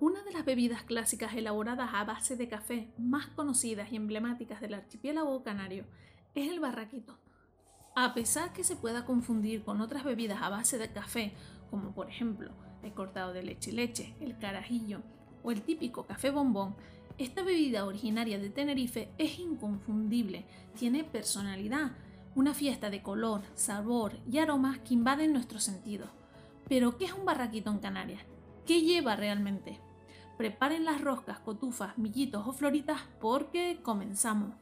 Una de las bebidas clásicas elaboradas a base de café más conocidas y emblemáticas del archipiélago canario es el barraquito. A pesar que se pueda confundir con otras bebidas a base de café, como por ejemplo el cortado de leche y leche, el carajillo o el típico café bombón, esta bebida originaria de Tenerife es inconfundible, tiene personalidad, una fiesta de color, sabor y aromas que invaden nuestros sentidos. Pero, ¿qué es un barraquito en Canarias? ¿Qué lleva realmente? Preparen las roscas, cotufas, millitos o floritas porque comenzamos.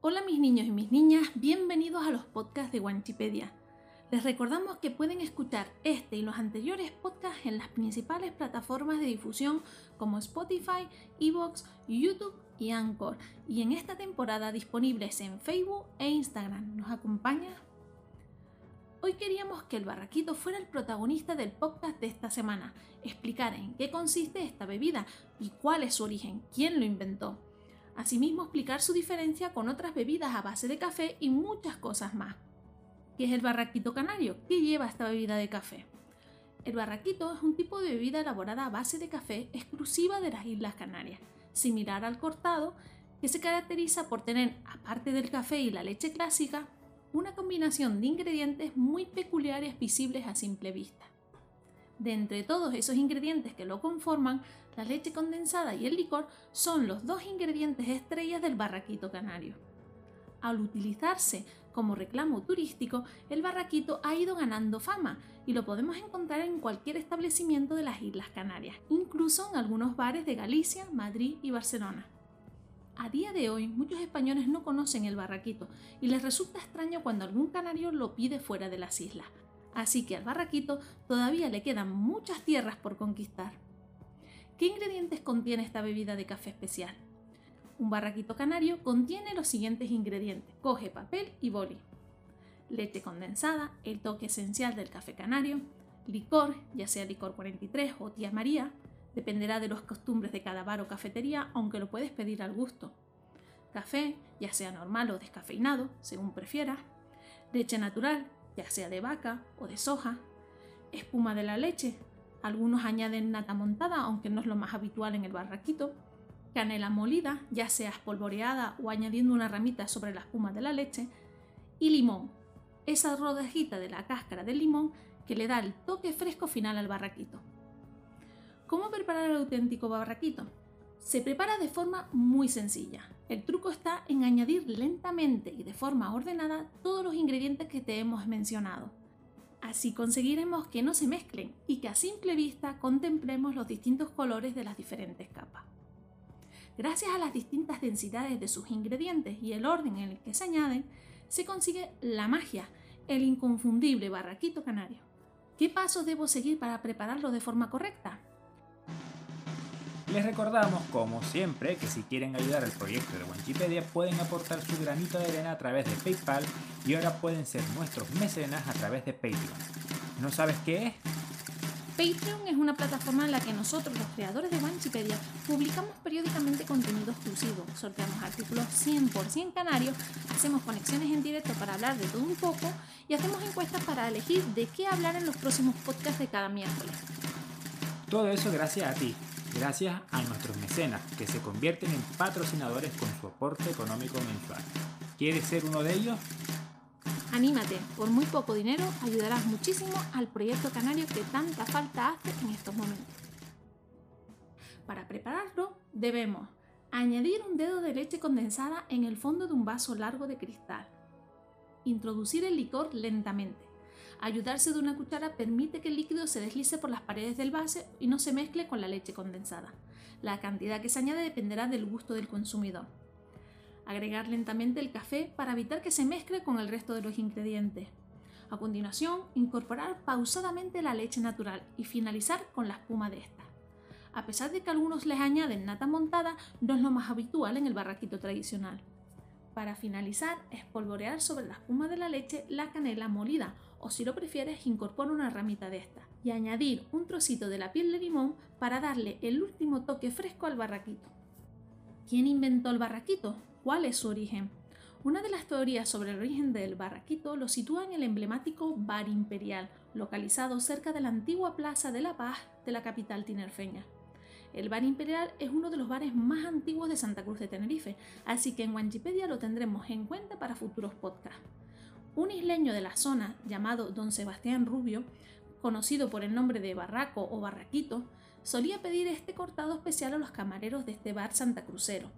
Hola mis niños y mis niñas, bienvenidos a los podcasts de Wanchipedia. Les recordamos que pueden escuchar este y los anteriores podcasts en las principales plataformas de difusión como Spotify, Evox, YouTube y Anchor, y en esta temporada disponibles en Facebook e Instagram. ¿Nos acompaña? Hoy queríamos que el barraquito fuera el protagonista del podcast de esta semana, explicar en qué consiste esta bebida y cuál es su origen, quién lo inventó. Asimismo, explicar su diferencia con otras bebidas a base de café y muchas cosas más. ¿Qué es el barraquito canario? ¿Qué lleva esta bebida de café? El barraquito es un tipo de bebida elaborada a base de café exclusiva de las Islas Canarias, similar al cortado, que se caracteriza por tener, aparte del café y la leche clásica, una combinación de ingredientes muy peculiares visibles a simple vista. De entre todos esos ingredientes que lo conforman, la leche condensada y el licor son los dos ingredientes estrellas del barraquito canario. Al utilizarse como reclamo turístico, el barraquito ha ido ganando fama y lo podemos encontrar en cualquier establecimiento de las Islas Canarias, incluso en algunos bares de Galicia, Madrid y Barcelona. A día de hoy, muchos españoles no conocen el barraquito y les resulta extraño cuando algún canario lo pide fuera de las islas, así que al barraquito todavía le quedan muchas tierras por conquistar. ¿Qué ingredientes contiene esta bebida de café especial? Un barraquito canario contiene los siguientes ingredientes. Coge papel y boli. Leche condensada, el toque esencial del café canario. Licor, ya sea licor 43 o tía María, dependerá de las costumbres de cada bar o cafetería, aunque lo puedes pedir al gusto. Café, ya sea normal o descafeinado, según prefieras. Leche natural, ya sea de vaca o de soja. Espuma de la leche, algunos añaden nata montada, aunque no es lo más habitual en el barraquito canela molida, ya sea espolvoreada o añadiendo una ramita sobre la espuma de la leche, y limón, esa rodajita de la cáscara del limón que le da el toque fresco final al barraquito. ¿Cómo preparar el auténtico barraquito? Se prepara de forma muy sencilla. El truco está en añadir lentamente y de forma ordenada todos los ingredientes que te hemos mencionado. Así conseguiremos que no se mezclen y que a simple vista contemplemos los distintos colores de las diferentes capas. Gracias a las distintas densidades de sus ingredientes y el orden en el que se añaden, se consigue la magia, el inconfundible barraquito canario. ¿Qué pasos debo seguir para prepararlo de forma correcta? Les recordamos, como siempre, que si quieren ayudar al proyecto de Wikipedia pueden aportar su granito de arena a través de PayPal y ahora pueden ser nuestros mecenas a través de Patreon. ¿No sabes qué es? Patreon es una plataforma en la que nosotros, los creadores de Wikipedia, publicamos periódicamente contenido exclusivo, sorteamos artículos 100% canarios, hacemos conexiones en directo para hablar de todo un poco y hacemos encuestas para elegir de qué hablar en los próximos podcasts de cada miércoles. Todo eso gracias a ti, gracias a nuestros mecenas, que se convierten en patrocinadores con su aporte económico mensual. ¿Quieres ser uno de ellos? Anímate, por muy poco dinero ayudarás muchísimo al proyecto canario que tanta falta hace en estos momentos. Para prepararlo debemos añadir un dedo de leche condensada en el fondo de un vaso largo de cristal. Introducir el licor lentamente. Ayudarse de una cuchara permite que el líquido se deslice por las paredes del vaso y no se mezcle con la leche condensada. La cantidad que se añade dependerá del gusto del consumidor. Agregar lentamente el café para evitar que se mezcle con el resto de los ingredientes. A continuación, incorporar pausadamente la leche natural y finalizar con la espuma de esta. A pesar de que algunos les añaden nata montada, no es lo más habitual en el barraquito tradicional. Para finalizar, espolvorear sobre la espuma de la leche la canela molida o si lo prefieres, incorpora una ramita de esta y añadir un trocito de la piel de limón para darle el último toque fresco al barraquito. ¿Quién inventó el barraquito? ¿Cuál es su origen? Una de las teorías sobre el origen del barraquito lo sitúa en el emblemático Bar Imperial, localizado cerca de la antigua Plaza de la Paz de la capital tinerfeña. El Bar Imperial es uno de los bares más antiguos de Santa Cruz de Tenerife, así que en Wanchipedia lo tendremos en cuenta para futuros podcasts. Un isleño de la zona llamado Don Sebastián Rubio, conocido por el nombre de Barraco o Barraquito, solía pedir este cortado especial a los camareros de este bar santacrucero,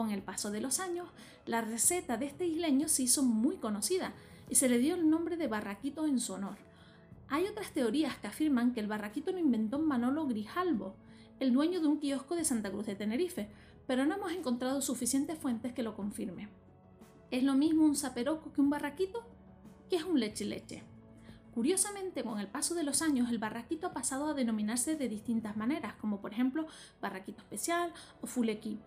con el paso de los años, la receta de este isleño se hizo muy conocida y se le dio el nombre de barraquito en su honor. Hay otras teorías que afirman que el barraquito lo inventó Manolo Grijalbo, el dueño de un kiosco de Santa Cruz de Tenerife, pero no hemos encontrado suficientes fuentes que lo confirmen. ¿Es lo mismo un zaperoco que un barraquito? ¿Qué es un leche leche? Curiosamente, con el paso de los años, el barraquito ha pasado a denominarse de distintas maneras, como por ejemplo barraquito especial o fulequí.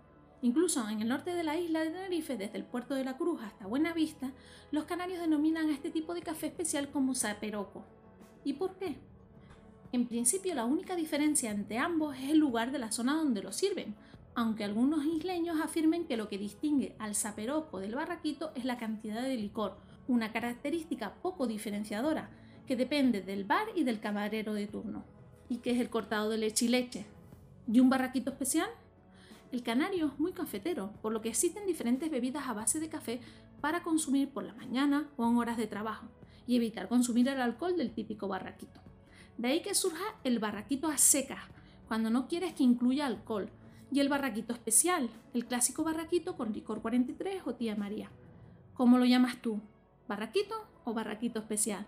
Incluso en el norte de la isla de Tenerife, desde el puerto de la Cruz hasta Buenavista, los canarios denominan a este tipo de café especial como saperoco. ¿Y por qué? En principio la única diferencia entre ambos es el lugar de la zona donde lo sirven, aunque algunos isleños afirmen que lo que distingue al saperoco del barraquito es la cantidad de licor, una característica poco diferenciadora, que depende del bar y del camarero de turno. ¿Y qué es el cortado de leche y leche? ¿Y un barraquito especial? El canario es muy cafetero, por lo que existen diferentes bebidas a base de café para consumir por la mañana o en horas de trabajo y evitar consumir el alcohol del típico barraquito. De ahí que surja el barraquito a seca, cuando no quieres que incluya alcohol, y el barraquito especial, el clásico barraquito con licor 43 o tía María. ¿Cómo lo llamas tú? ¿Barraquito o barraquito especial?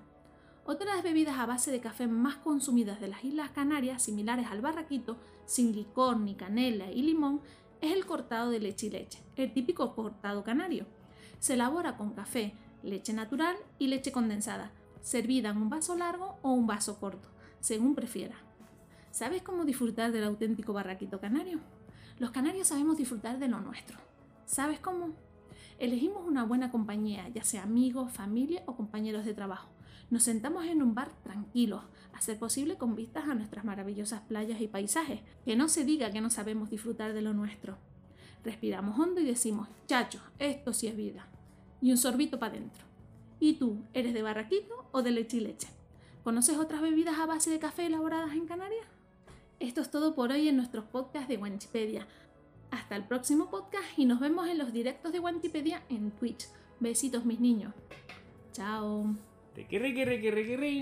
Otra de las bebidas a base de café más consumidas de las Islas Canarias, similares al barraquito, sin licor ni canela y limón, es el cortado de leche y leche, el típico cortado canario. Se elabora con café, leche natural y leche condensada, servida en un vaso largo o un vaso corto, según prefiera. ¿Sabes cómo disfrutar del auténtico barraquito canario? Los canarios sabemos disfrutar de lo nuestro. ¿Sabes cómo? Elegimos una buena compañía, ya sea amigos, familia o compañeros de trabajo. Nos sentamos en un bar tranquilos, a ser posible con vistas a nuestras maravillosas playas y paisajes. Que no se diga que no sabemos disfrutar de lo nuestro. Respiramos hondo y decimos, chacho, esto sí es vida. Y un sorbito para adentro. ¿Y tú, eres de barraquito o de leche y leche? ¿Conoces otras bebidas a base de café elaboradas en Canarias? Esto es todo por hoy en nuestros podcasts de Wanchipedia. Hasta el próximo podcast y nos vemos en los directos de Wantipedia en Twitch. Besitos mis niños. Chao. Kiri kiri kiri kiri.